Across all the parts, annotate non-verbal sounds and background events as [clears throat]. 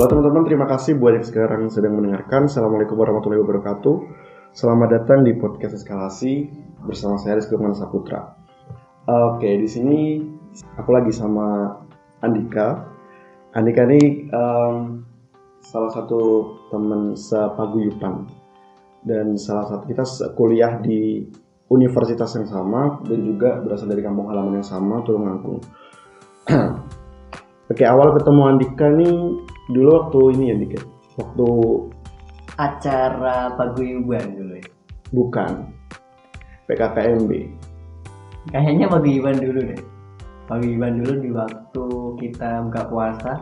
Halo teman-teman, terima kasih buat yang sekarang sedang mendengarkan. Assalamualaikum warahmatullahi wabarakatuh. Selamat datang di podcast eskalasi bersama saya Rizky Lukman Saputra. Oke, di sini aku lagi sama Andika. Andika ini um, salah satu teman sepaguyuban dan salah satu kita kuliah di universitas yang sama dan juga berasal dari kampung halaman yang sama, Tulungagung. [clears throat] Oke, awal ketemu Andika nih dulu waktu ini ya Dik ya? waktu acara paguyuban dulu ya? Bukan. PKKMB kayaknya paguyuban dulu deh. Paguyuban dulu di waktu kita buka puasa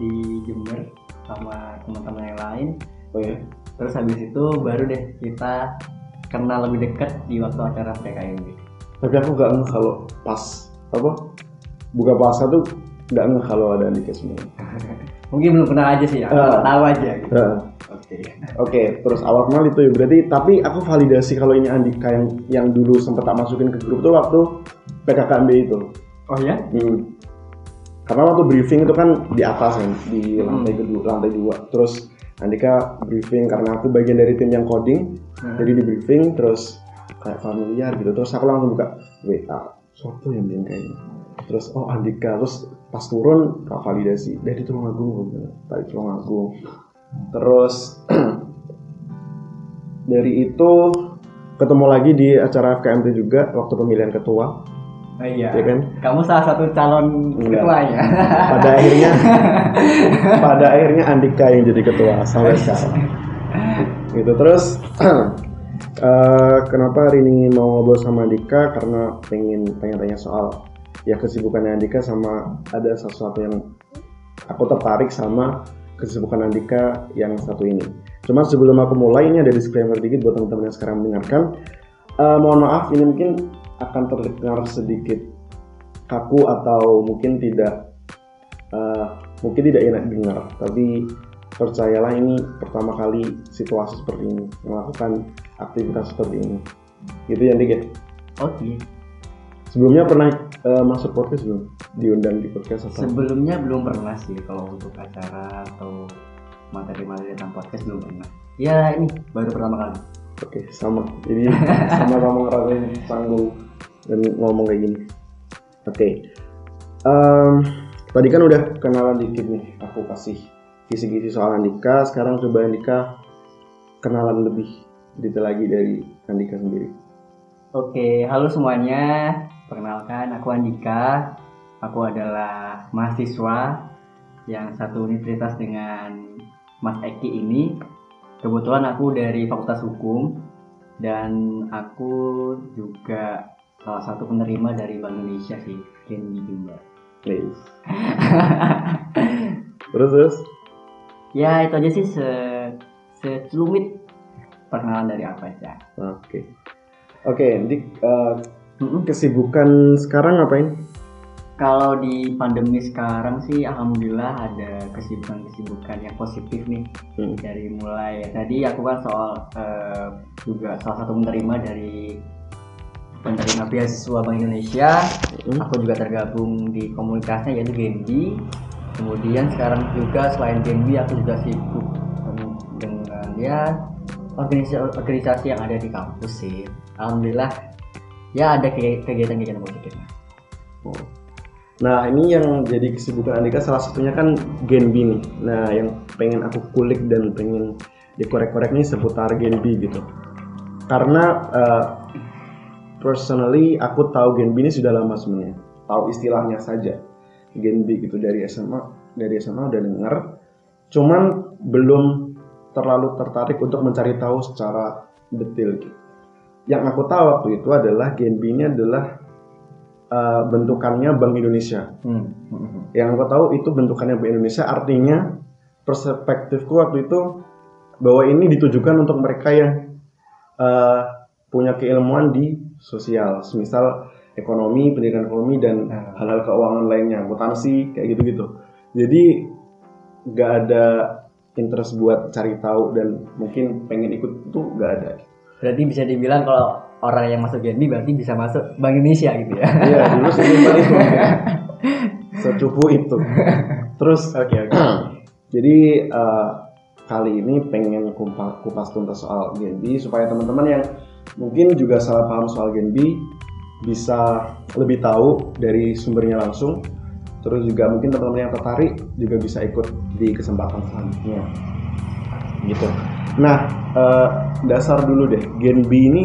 di Jember sama teman-teman yang lain. Oh ya terus habis itu baru deh kita kenal lebih dekat di waktu acara PKKMB tapi aku gak ngeh kalau pas apa? Buka puasa tuh gak ngeh kalau ada Andika semua [laughs] mungkin belum pernah aja sih ya uh, tahu aja gitu. uh. oke okay. oke okay, terus awal kenal itu ya berarti tapi aku validasi kalau ini Andika yang yang dulu sempat tak masukin ke grup tuh waktu PKKMB itu oh ya hmm. karena waktu briefing itu kan di atas kan di lantai hmm. kedua lantai dua terus Andika briefing karena aku bagian dari tim yang coding hmm. jadi di briefing terus kayak familiar gitu terus aku langsung buka WA siapa yang bikin kayaknya terus oh Andika terus pas turun tak validasi dari Tulungagung dari Tulungagung terus [clears throat] dari itu ketemu lagi di acara FKMT juga waktu pemilihan ketua Oh, iya. Ya kan? Kamu salah satu calon Enggak. ketuanya. [laughs] Pada akhirnya [laughs] pada akhirnya Andika yang jadi ketua sampai sekarang. gitu terus uh, [clears throat] kenapa hari ini mau ngobrol sama Andika karena pengen tanya-tanya soal ya kesibukannya Andika sama ada sesuatu yang aku tertarik sama kesibukan Andika yang satu ini. Cuma sebelum aku mulai ini ada disclaimer dikit buat teman-teman yang sekarang mendengarkan. Uh, mohon maaf ini mungkin akan terdengar sedikit kaku atau mungkin tidak uh, mungkin tidak enak dengar. Tapi percayalah ini pertama kali situasi seperti ini melakukan aktivitas seperti ini. Gitu ya Dik ya? Oke. Okay. Sebelumnya pernah uh, masuk podcast belum? Diundang di podcast atau? Sebelumnya belum pernah sih kalau untuk acara atau materi-materi tentang podcast belum pernah. Ya ini baru pertama kali. Oke, sama. Jadi sama kamu ngerasain canggung dan ngomong kayak gini. Oke. Um, tadi kan udah kenalan dikit nih. Aku kasih kisi-kisi soal Andika. Sekarang coba Andika kenalan lebih detail lagi dari Andika sendiri. Oke, halo semuanya. Perkenalkan, aku Andika. Aku adalah mahasiswa yang satu universitas dengan Mas Eki ini. Kebetulan aku dari Fakultas Hukum dan aku juga salah satu penerima dari Bank Indonesia sih, Kenny juga. Please. [laughs] terus terus? Ya itu aja sih se secelumit perkenalan dari apa aja. Oke. Okay. Oke, okay, Dik, uh, Kesibukan sekarang ngapain? Kalau di pandemi sekarang sih alhamdulillah ada kesibukan-kesibukan yang positif nih. Hmm. Dari mulai tadi aku kan soal uh, juga salah satu menerima dari penerima beasiswa Bank Indonesia. Hmm. Aku juga tergabung di komunitasnya yaitu Genbi. Kemudian sekarang juga selain Genbi aku juga sibuk dengan ya organisasi-organisasi yang ada di kampus sih. Alhamdulillah ya ada kegiatan-kegiatan positif. Oh. nah ini yang jadi kesibukan Andika salah satunya kan Genbi nih. Nah yang pengen aku kulik dan pengen dikorek-korek nih seputar Genbi gitu. Karena uh, personally aku tahu Genbi ini sudah lama sebenarnya. Tahu istilahnya saja. Genbi gitu dari SMA dari SMA udah denger. Cuman belum terlalu tertarik untuk mencari tahu secara detail gitu yang aku tahu waktu itu adalah GNB ini adalah uh, bentukannya Bank Indonesia. Hmm. Hmm. Yang aku tahu itu bentukannya Bank Indonesia artinya perspektifku waktu itu bahwa ini ditujukan untuk mereka yang uh, punya keilmuan di sosial, misal ekonomi, pendidikan ekonomi dan hmm. hal-hal keuangan lainnya, akuntansi kayak gitu-gitu. Jadi nggak ada interest buat cari tahu dan mungkin pengen ikut itu nggak ada berarti bisa dibilang kalau orang yang masuk GNB berarti bisa masuk Bank Indonesia gitu ya iya dulu secupu itu [laughs] secupu itu terus oke okay, oke okay. [clears throat] Jadi uh, kali ini pengen kupas, kupas tuntas soal Genbi supaya teman-teman yang mungkin juga salah paham soal Genbi bisa lebih tahu dari sumbernya langsung. Terus juga mungkin teman-teman yang tertarik juga bisa ikut di kesempatan selanjutnya. Gitu. Nah, uh, dasar dulu deh. Genbi ini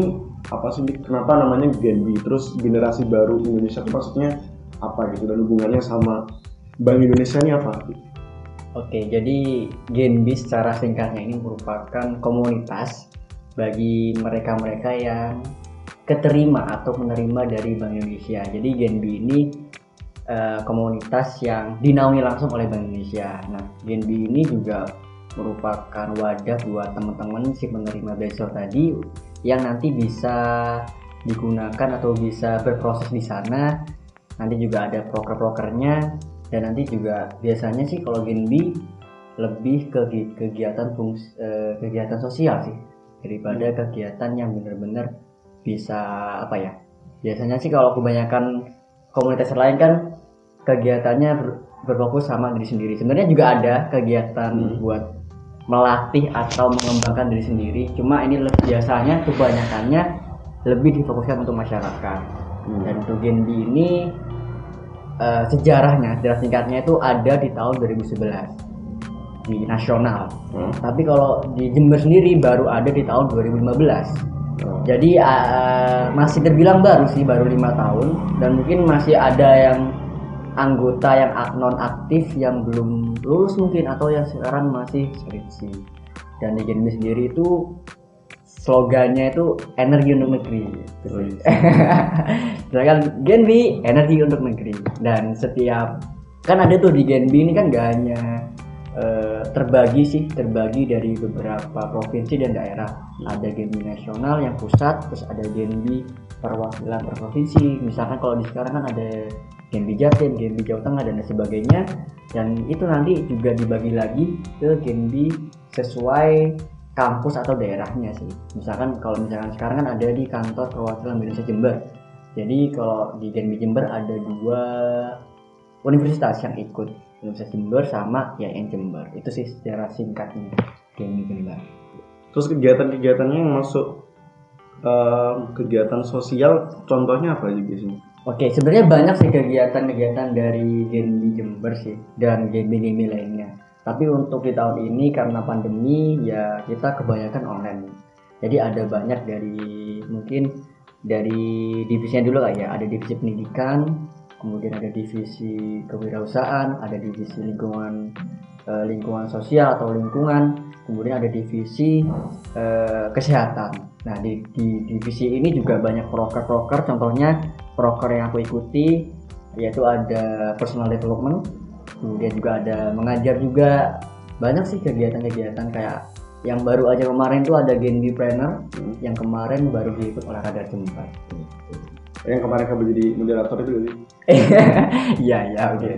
apa sih? Kenapa namanya Genbi? Terus generasi baru Indonesia itu maksudnya apa gitu dan hubungannya sama Bank Indonesia ini apa? Oke, jadi Genbi secara singkatnya ini merupakan komunitas bagi mereka-mereka yang keterima atau menerima dari Bank Indonesia. Jadi Genbi ini uh, komunitas yang dinaungi langsung oleh Bank Indonesia. Nah, Genbi ini juga merupakan wadah buat teman-teman si penerima beasiswa tadi yang nanti bisa digunakan atau bisa berproses di sana. Nanti juga ada proker-prokernya dan nanti juga biasanya sih kalau Genbi lebih ke kegiatan fungsi, eh, kegiatan sosial sih daripada hmm. kegiatan yang benar-benar bisa apa ya biasanya sih kalau kebanyakan komunitas lain kan kegiatannya ber, berfokus sama diri sendiri sebenarnya juga ada kegiatan hmm. buat melatih atau mengembangkan diri sendiri cuma ini biasanya kebanyakannya lebih difokuskan untuk masyarakat hmm. dan untuk Genbi ini uh, sejarahnya sejarah singkatnya itu ada di tahun 2011 di nasional hmm. tapi kalau di Jember sendiri baru ada di tahun 2015 hmm. jadi uh, masih terbilang baru sih baru lima tahun dan mungkin masih ada yang anggota yang non aktif yang belum lulus mungkin atau yang sekarang masih skripsi dan di Genbi sendiri itu slogannya itu energi untuk negeri. [laughs] Sedangkan Genbi energi untuk negeri dan setiap kan ada tuh di Genbi ini kan gak hanya uh, terbagi sih terbagi dari beberapa provinsi dan daerah. Ada Genbi nasional yang pusat, terus ada Genbi perwakilan per provinsi. Misalkan kalau di sekarang kan ada Genbi Jatim, Genbi Jawa Tengah dan sebagainya. Dan itu nanti juga dibagi lagi ke Genbi sesuai kampus atau daerahnya sih. Misalkan kalau misalkan sekarang kan ada di kantor perwakilan Indonesia Jember. Jadi kalau di Genbi Jember ada dua universitas yang ikut Universitas Jember sama YN Jember. Itu sih secara singkatnya Genbi Jember. Terus kegiatan-kegiatannya yang masuk uh, kegiatan sosial contohnya apa juga sih? Oke, sebenarnya banyak sih kegiatan-kegiatan dari Genbi Jember sih dan Genbi-Genbi lainnya tapi untuk di tahun ini karena pandemi ya kita kebanyakan online. Jadi ada banyak dari mungkin dari divisinya dulu lah ya. Ada divisi pendidikan, kemudian ada divisi kewirausahaan, ada divisi lingkungan eh, lingkungan sosial atau lingkungan, kemudian ada divisi eh, kesehatan. Nah di, di divisi ini juga banyak proker-proker. Contohnya proker yang aku ikuti yaitu ada personal development. Kemudian juga ada mengajar juga. Banyak sih kegiatan-kegiatan kayak yang baru aja kemarin tuh ada Genbi Planner hmm. yang kemarin baru diikut olahraga Jember yang kemarin kamu jadi moderator itu sih? [laughs] Iya iya oke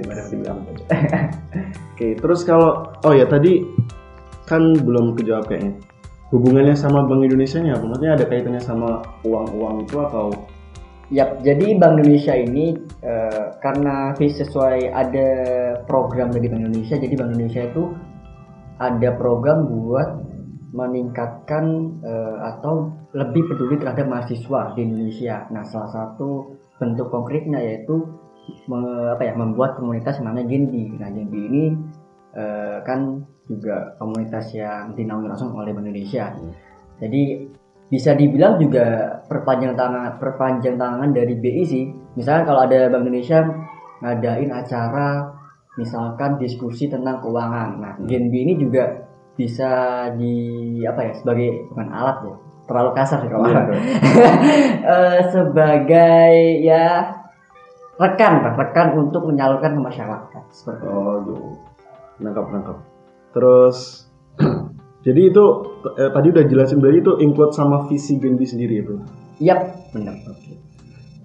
oke terus kalau oh ya tadi kan belum kejawab kayaknya. Hubungannya sama Bank Indonesia nya apa? Maksudnya ada kaitannya sama uang-uang itu atau Yap, jadi Bank Indonesia ini uh, karena sesuai ada program dari Bank Indonesia, jadi Bank Indonesia itu ada program buat meningkatkan uh, atau lebih peduli terhadap mahasiswa di Indonesia. Nah, salah satu bentuk konkretnya yaitu me, apa ya membuat komunitas yang namanya Genbi. Nah, Genbi ini uh, kan juga komunitas yang dinaungi langsung oleh Bank Indonesia. Jadi bisa dibilang juga perpanjang tangan perpanjang tangan dari BI sih. Misalnya kalau ada Bank Indonesia ngadain acara misalkan diskusi tentang keuangan. Nah hmm. Genbi ini juga bisa di apa ya sebagai bukan alat ya terlalu kasar sih kalau yeah. [laughs] uh, sebagai ya rekan rekan untuk menyalurkan ke masyarakat seperti oh itu nangkap nangkap terus Jadi itu eh, tadi udah jelasin berarti itu include sama visi Genbi sendiri itu. Yap, benar. Oke. Okay.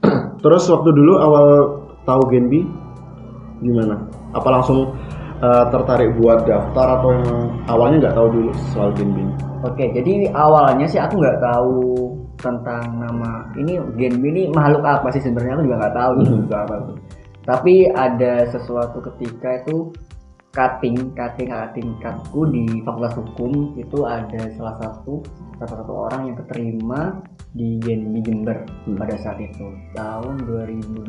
[clears throat] Terus waktu dulu awal tahu Genbi gimana? Apa langsung uh, tertarik buat daftar atau yang awalnya nggak tahu dulu soal Genbi? Oke, okay, jadi awalnya sih aku nggak tahu tentang nama ini Genbi ini makhluk apa sih sebenarnya aku juga nggak tahu itu juga apa tuh. Tapi ada sesuatu ketika itu cutting cutting cutting cutku di fakultas hukum itu ada salah satu salah satu orang yang keterima di Genbi Jember hmm. pada saat itu tahun 2018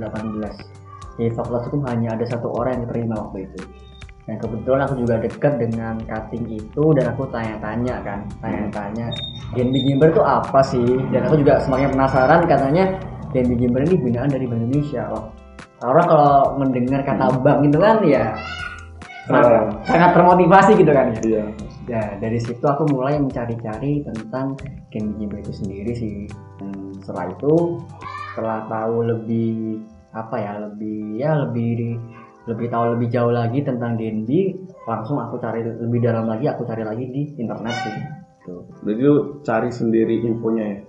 di fakultas hukum hanya ada satu orang yang keterima waktu itu. Dan kebetulan aku juga dekat dengan cutting itu dan aku tanya-tanya kan tanya-tanya Genbi Jember itu apa sih? Dan aku juga semakin penasaran katanya Genbi Jember ini binaan dari Bank Indonesia. Loh orang kalau mendengar kata hmm. bank itu kan ya sangat, sangat termotivasi gitu kan ya. Iya. Ya dari situ aku mulai mencari-cari tentang game itu sendiri sih. Dan setelah itu setelah tahu lebih apa ya lebih ya lebih lebih tahu lebih jauh lagi tentang Genbi langsung aku cari lebih dalam lagi aku cari lagi di internet sih. Tuh. Jadi lu cari sendiri infonya ya?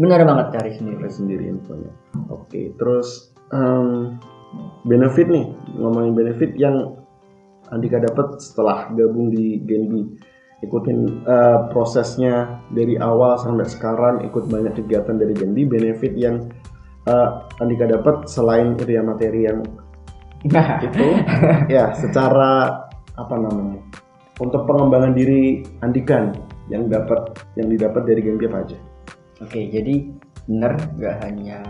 Benar banget cari sendiri. Cari sendiri infonya. Oke, terus um, benefit nih ngomongin benefit yang Andika dapat setelah gabung di Genbi ikutin uh, prosesnya dari awal sampai sekarang ikut banyak kegiatan dari Genbi benefit yang uh, Andika dapat selain area materi yang [laughs] itu ya secara apa namanya untuk pengembangan diri Andika yang dapat yang didapat dari Genbi apa aja. Oke jadi benar gak hanya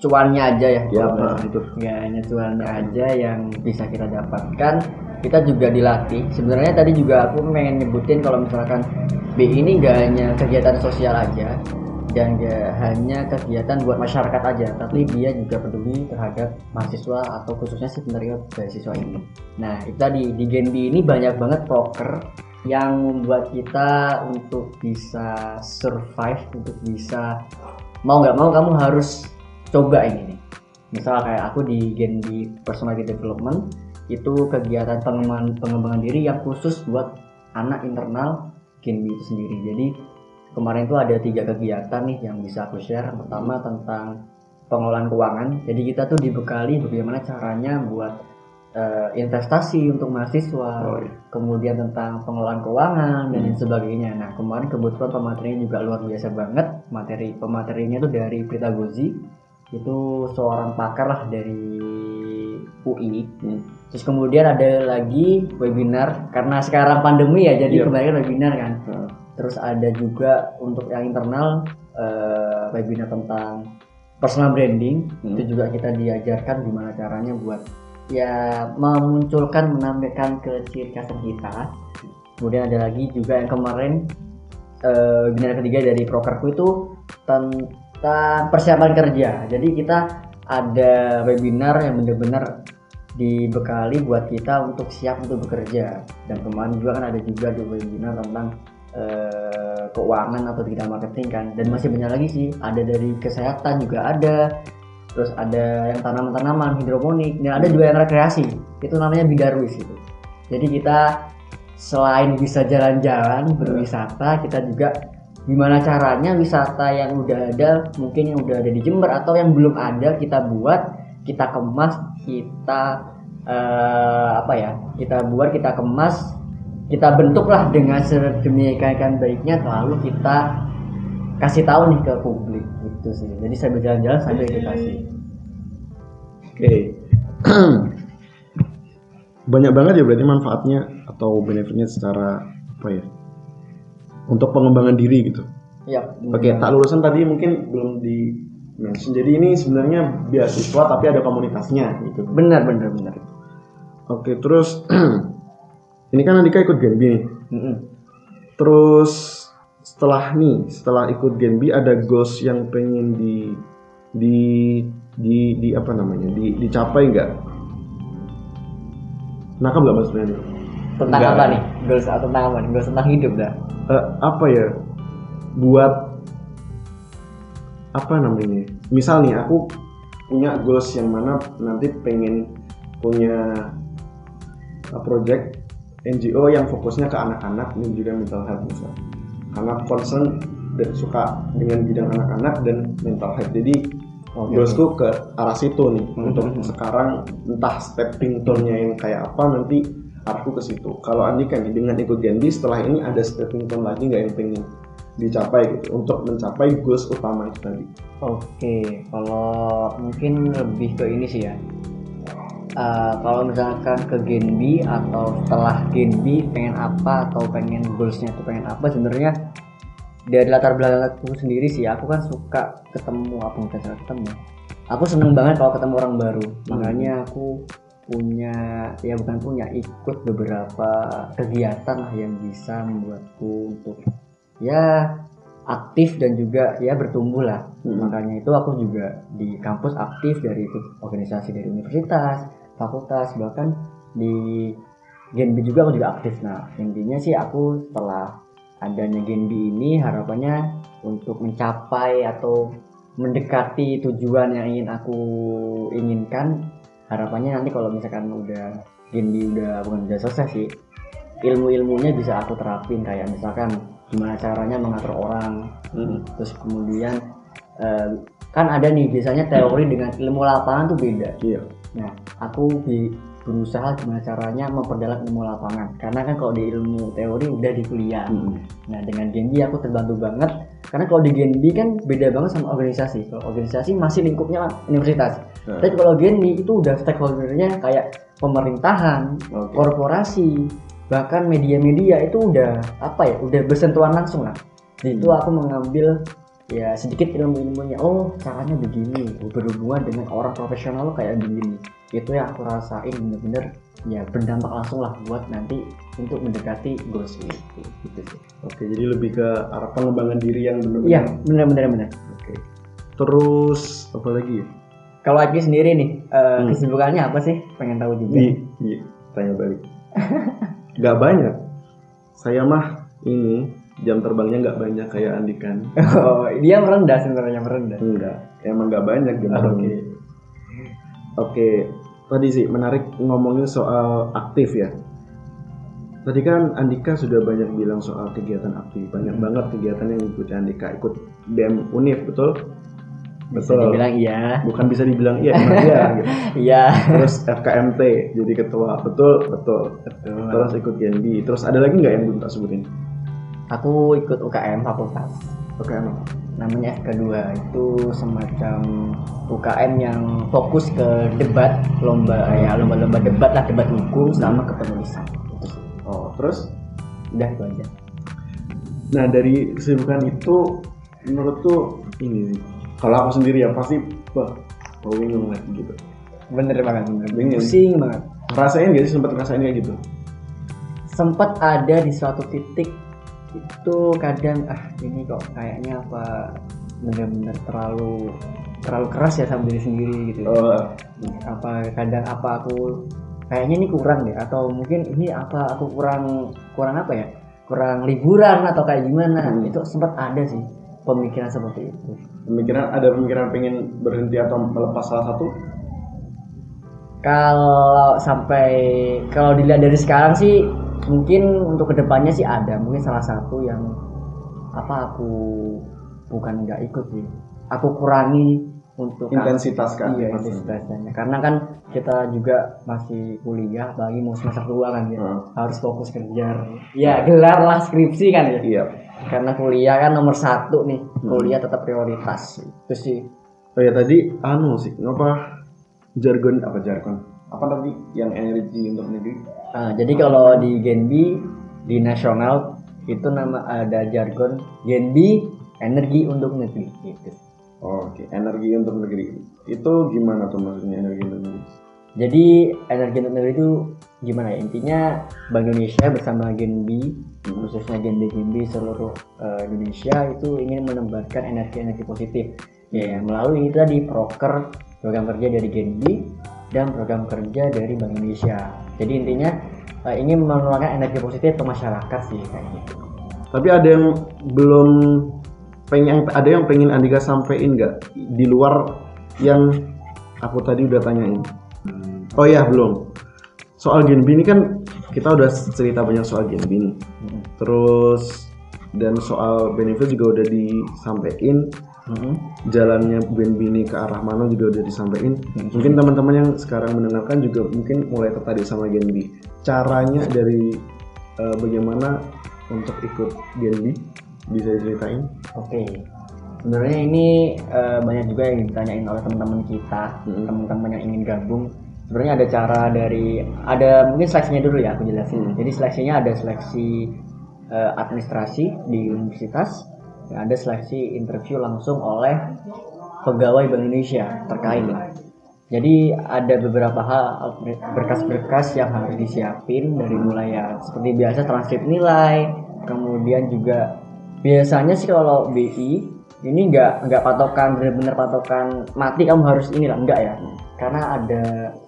cuannya aja ya ya nah, itu nggak hanya cuannya aja yang bisa kita dapatkan. Kita juga dilatih. Sebenarnya tadi juga aku pengen nyebutin kalau misalkan B ini nggak hanya kegiatan sosial aja dan gak hanya kegiatan buat masyarakat aja tapi dia juga peduli terhadap mahasiswa atau khususnya si penerima beasiswa ini. Nah kita di di Genbi ini banyak banget poker yang membuat kita untuk bisa survive untuk bisa mau nggak mau kamu harus coba ini nih. Misal kayak aku di Gen di personality development itu kegiatan pengembangan pengembangan diri yang khusus buat anak internal Gen itu sendiri. Jadi kemarin itu ada tiga kegiatan nih yang bisa aku share. Pertama tentang pengelolaan keuangan. Jadi kita tuh dibekali bagaimana caranya buat uh, investasi untuk mahasiswa. Oh, iya. kemudian tentang pengelolaan keuangan dan lain hmm. sebagainya. Nah kemarin kebetulan pematerinya juga luar biasa banget. Materi pematerinya tuh dari Prita Gozi itu seorang pakar lah dari UI hmm. terus kemudian ada lagi webinar karena sekarang pandemi ya jadi yeah. kebanyakan webinar kan hmm. terus ada juga untuk yang internal uh, webinar tentang personal branding hmm. itu juga kita diajarkan gimana caranya buat ya memunculkan menampilkan keciri-khas kita kemudian ada lagi juga yang kemarin uh, webinar ketiga dari prokerku itu tentang kita persiapan kerja. Jadi kita ada webinar yang benar-benar dibekali buat kita untuk siap untuk bekerja. Dan kemarin juga kan ada juga di webinar tentang uh, keuangan atau digital marketing kan. Dan masih banyak lagi sih. Ada dari kesehatan juga ada. Terus ada yang tanaman-tanaman hidroponik dan ada juga yang rekreasi. Itu namanya bidarwis itu. Jadi kita selain bisa jalan-jalan berwisata, kita juga gimana caranya wisata yang udah ada mungkin yang udah ada di Jember atau yang belum ada kita buat kita kemas kita uh, apa ya kita buat kita kemas kita bentuklah dengan sedemikian baiknya lalu kita kasih tahu nih ke publik gitu sih. Jadi saya berjalan-jalan sambil edukasi. Oke. Okay. [clears throat] banyak banget ya berarti manfaatnya atau benefitnya secara apa ya untuk pengembangan diri gitu. Iya. Oke, tak lulusan tadi mungkin belum di mention. Jadi ini sebenarnya beasiswa tapi ada komunitasnya gitu. Benar, benar, benar. Oke, terus [clears throat] ini kan Andika ikut Genbi nih. Mm -hmm. Terus setelah nih, setelah ikut Genbi ada goals yang pengen di di di di apa namanya? di dicapai nggak? Nakam nggak maksudnya? Tentang Enggak. apa nih? Goals atau tentang apa nih? Goals tentang hidup dah uh, apa ya buat apa namanya misal nih aku punya goals yang mana nanti pengen punya project NGO yang fokusnya ke anak-anak dan juga mental health misal karena concern dan suka dengan bidang anak-anak dan mental health jadi oh, goalsku ke arah situ nih mm -hmm. untuk sekarang entah stepping stone-nya yang kayak apa nanti arahku ke situ. Kalau Andika nih dengan ikut Genbi setelah ini ada stepping stone lagi nggak yang pengen dicapai gitu untuk mencapai goals utama itu tadi? Oke kalau mungkin lebih ke ini sih ya. Uh, kalau misalkan ke Gen B atau setelah Gen B pengen apa atau pengen goalsnya tuh pengen apa sebenarnya dari latar belakangku sendiri sih aku kan suka ketemu apa yang ketemu. Aku seneng banget kalau ketemu orang baru. Hmm. makanya aku punya ya bukan punya ikut beberapa kegiatan lah yang bisa membuatku untuk ya aktif dan juga ya bertumbuh lah hmm. makanya itu aku juga di kampus aktif dari ikut organisasi dari universitas fakultas bahkan di Genbi juga aku juga aktif nah intinya sih aku setelah adanya Genbi ini harapannya untuk mencapai atau mendekati tujuan yang ingin aku inginkan harapannya nanti kalau misalkan udah Genbi udah bukan udah selesai sih ilmu-ilmunya bisa aku terapin kayak misalkan gimana caranya mengatur orang hmm. terus kemudian uh, kan ada nih biasanya teori dengan ilmu lapangan tuh beda iya. nah aku di berusaha gimana caranya memperdalam ilmu lapangan karena kan kalau di ilmu teori udah di kuliah hmm. nah dengan Genbi aku terbantu banget karena kalau di Genbi kan beda banget sama organisasi kalau organisasi masih lingkupnya universitas hmm. tapi kalau Genbi itu udah stakeholdernya kayak pemerintahan okay. korporasi bahkan media-media itu udah apa ya udah bersentuhan langsung lah jadi hmm. itu aku mengambil ya sedikit ilmu-ilmunya. Oh caranya begini. Berhubungan dengan orang profesional kayak begini itu yang aku rasain bener-bener. Ya berdampak langsung lah buat nanti untuk mendekati goals itu gitu sih. Oke jadi lebih ke arah pengembangan diri yang benar iya benar-benar benar oke. Terus apa lagi kalau lagi sendiri nih uh, hmm. kesibukannya apa sih? Pengen tahu juga. Iya, iya. tanya balik. [laughs] Nggak banyak. Saya mah ini jam terbangnya nggak banyak kayak Andikan. [laughs] Oh, dia merendah sebenarnya merendah. Enggak, emang nggak banyak jam Oke. Okay. Oke, okay. tadi sih menarik ngomongin soal aktif ya. Tadi kan Andika sudah banyak bilang soal kegiatan aktif, banyak hmm. banget kegiatan yang ikuti Andika, ikut BEM Unif, betul? Bisa betul. dibilang iya. Bukan bisa dibilang iya, emang iya. [laughs] Gitu. Iya. Terus FKMT jadi ketua, betul, betul. betul. Terus ikut GNB, terus ada lagi nggak yang belum tak sebutin? Aku ikut UKM fakultas. UKM apa? namanya FK2 itu semacam UKM yang fokus ke debat lomba ya lomba-lomba debat lah debat hukum sama kepenulisan. Oh terus? Udah itu aja. Nah dari kesibukan itu menurut tuh ini sih. Kalau aku sendiri ya pasti wah bingung banget gitu. Bener banget bener. Bingung pusing banget. Rasain gak sih sempat ngerasain kayak gitu? Sempat ada di suatu titik itu kadang ah ini kok kayaknya apa benar-benar terlalu terlalu keras ya sama diri sendiri gitu oh. apa kadang apa aku kayaknya ini kurang deh atau mungkin ini apa aku kurang kurang apa ya kurang liburan atau kayak gimana hmm. itu sempat ada sih pemikiran seperti itu pemikiran ada pemikiran pengen berhenti atau melepas salah satu kalau sampai kalau dilihat dari sekarang sih mungkin untuk ke depannya sih ada. Mungkin salah satu yang apa aku bukan nggak ikut sih. Aku kurangi untuk intensitas kan iya intensitasnya. Karena kan kita juga masih kuliah bagi mau semester dua kan ya. Hmm. harus fokus kerja. Ya gelar lah skripsi kan ya. Iya. Karena kuliah kan nomor satu nih. Hmm. kuliah tetap prioritas. Itu sih. Oh ya tadi anu sih ngapa jargon apa jargon? Apa tadi yang energi untuk negeri Nah, jadi kalau di Genbi di nasional itu nama ada jargon Genbi energi untuk negeri gitu. Oh, Oke, okay. energi untuk negeri. Itu gimana tuh maksudnya energi untuk negeri? Jadi energi untuk negeri itu gimana ya? Intinya Bank Indonesia bersama Genbi, hmm. khususnya Genbi Genbi seluruh uh, Indonesia itu ingin menebarkan energi-energi positif. Ya, melalui itu tadi proker program kerja dari Genbi dan program kerja dari Bank Indonesia. Jadi intinya uh, ingin menularkan energi positif ke masyarakat sih kayak gitu. Tapi ada yang belum pengen ada yang pengen Andika sampaikan nggak di luar yang aku tadi udah tanyain. Hmm. Oh ya belum. Soal Genbi ini kan kita udah cerita banyak soal Genbi nih. Hmm. Terus dan soal benefit juga udah disampaikan hmm. jalannya BNB ini ke arah mana juga udah disampaikan hmm. mungkin teman-teman yang sekarang mendengarkan juga mungkin mulai tertarik sama GNB caranya dari uh, bagaimana untuk ikut GNB bisa diceritain oke okay. sebenarnya ini uh, banyak juga yang ditanyain oleh teman-teman kita hmm. teman-teman yang ingin gabung sebenarnya ada cara dari ada mungkin seleksinya dulu ya aku jelasin. Jadi seleksinya ada seleksi uh, administrasi di universitas, ada seleksi interview langsung oleh pegawai Bank Indonesia terkait lah. Jadi ada beberapa hal berkas-berkas yang harus disiapin dari mulai ya seperti biasa transkrip nilai, kemudian juga biasanya sih kalau BI ini nggak nggak patokan benar-benar patokan mati kamu harus inilah enggak ya karena ada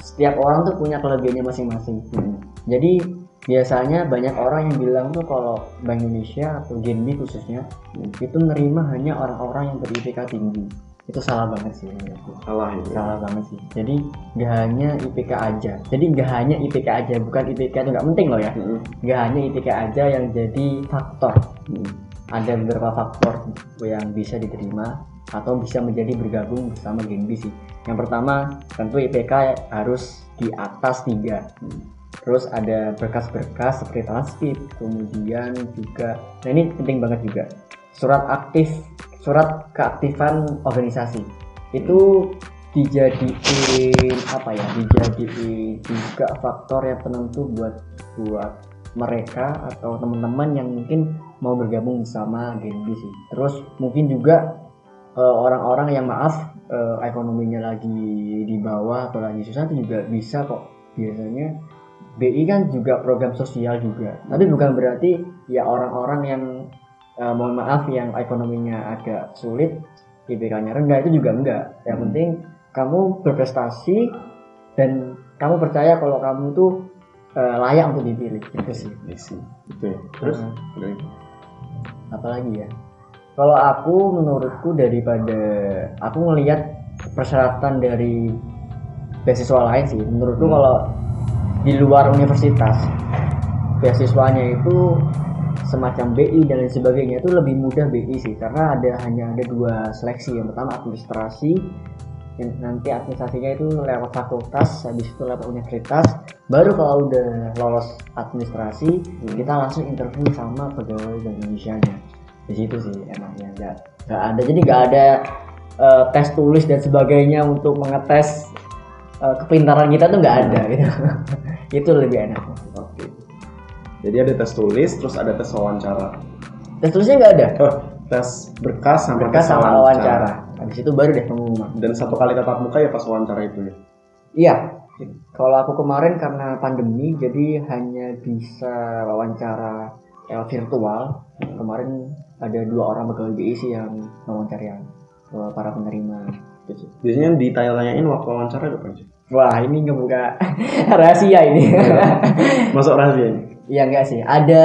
setiap orang tuh punya kelebihannya masing-masing hmm. jadi biasanya banyak orang yang bilang tuh kalau Bank Indonesia atau Genbi khususnya itu nerima hanya orang-orang yang ber-IPK tinggi. Itu salah banget sih salah itu salah banget sih. Jadi nggak hanya IPK aja. Jadi nggak hanya IPK aja bukan IPK itu nggak penting loh ya. Hmm. nggak hanya IPK aja yang jadi faktor. Hmm ada beberapa faktor yang bisa diterima atau bisa menjadi bergabung bersama Genbi sih. Yang pertama tentu IPK harus di atas tiga. Terus ada berkas-berkas seperti transkrip, kemudian juga, nah ini penting banget juga, surat aktif, surat keaktifan organisasi itu dijadiin apa ya, dijadiin juga faktor yang penentu buat buat mereka atau teman-teman yang mungkin mau bergabung sama Genbi sih. Terus mungkin juga uh, orang-orang yang maaf uh, ekonominya lagi di bawah atau lagi susah itu juga bisa kok. Biasanya BI kan juga program sosial juga. Tapi bukan berarti ya orang-orang yang uh, mohon maaf yang ekonominya agak sulit, IPK-nya rendah itu juga enggak. Yang hmm. penting kamu berprestasi dan kamu percaya kalau kamu tuh uh, layak untuk dipilih itu sih itu itu ya. terus uh, apalagi ya kalau aku menurutku daripada aku ngelihat persyaratan dari beasiswa lain sih menurutku hmm. kalau di luar universitas. Beasiswanya itu semacam BI dan lain sebagainya itu lebih mudah BI sih karena ada hanya ada dua seleksi. Yang pertama administrasi nanti administrasinya itu lewat fakultas habis itu lewat universitas. Baru kalau udah lolos administrasi hmm. kita langsung interview sama pegawai Bank Indonesia nya di situ sih emangnya nggak nggak ada. Jadi nggak ada uh, tes tulis dan sebagainya untuk mengetes uh, kepintaran kita tuh nggak ada gitu [laughs] itu lebih enak. Oke. Jadi ada tes tulis terus ada tes wawancara. Tes tulisnya nggak ada? Oh, tes berkas sampai berkas sama wawancara. wawancara. Habis itu baru deh pengumuman. Dan satu kali tatap muka ya pas wawancara itu ya? Iya. Kalau aku kemarin karena pandemi jadi hanya bisa wawancara ya, virtual. Kemarin ada dua orang pegawai BI sih yang wawancara yang para penerima. Biasanya ditanya-tanyain waktu wawancara apa sih wah ini ngebuka [laughs] rahasia ini. [laughs] Masuk rahasia ini. Iya enggak sih. Ada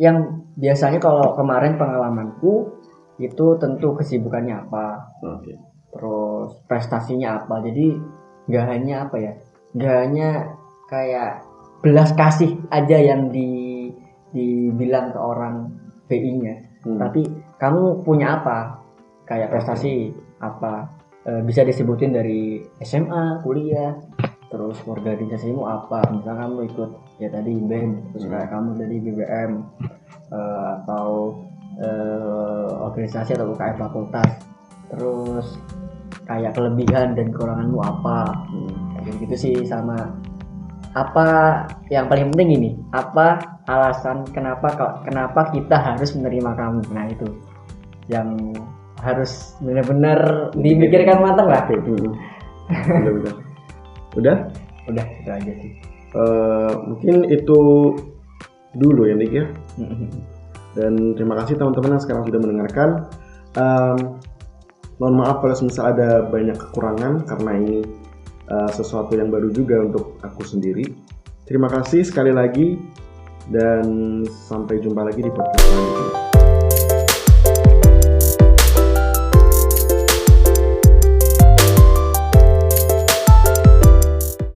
yang biasanya kalau kemarin pengalamanku itu tentu kesibukannya apa. Okay. terus prestasinya apa. Jadi nggak hanya apa ya nggak hanya kayak belas kasih aja yang di dibilang ke orang BI-nya hmm. tapi kamu punya apa? Kayak prestasi apa e, bisa disebutin dari SMA kuliah terus organisasimu apa misalnya kamu ikut ya tadi BEM terus hmm. kayak kamu dari BBM e, atau uh, organisasi atau UKM fakultas terus kayak kelebihan dan kekuranganmu apa hmm. kayak gitu sih sama apa yang paling penting ini apa alasan kenapa kenapa kita harus menerima kamu nah itu yang harus benar-benar dimikirkan matang lah. Dulu. Udah udah. Udah? Udah itu aja sih. Uh, mungkin itu dulu ya Nick ya. Dan terima kasih teman-teman yang sekarang sudah mendengarkan. Um, mohon maaf kalau misal ada banyak kekurangan karena ini uh, sesuatu yang baru juga untuk aku sendiri. Terima kasih sekali lagi dan sampai jumpa lagi di podcast selanjutnya.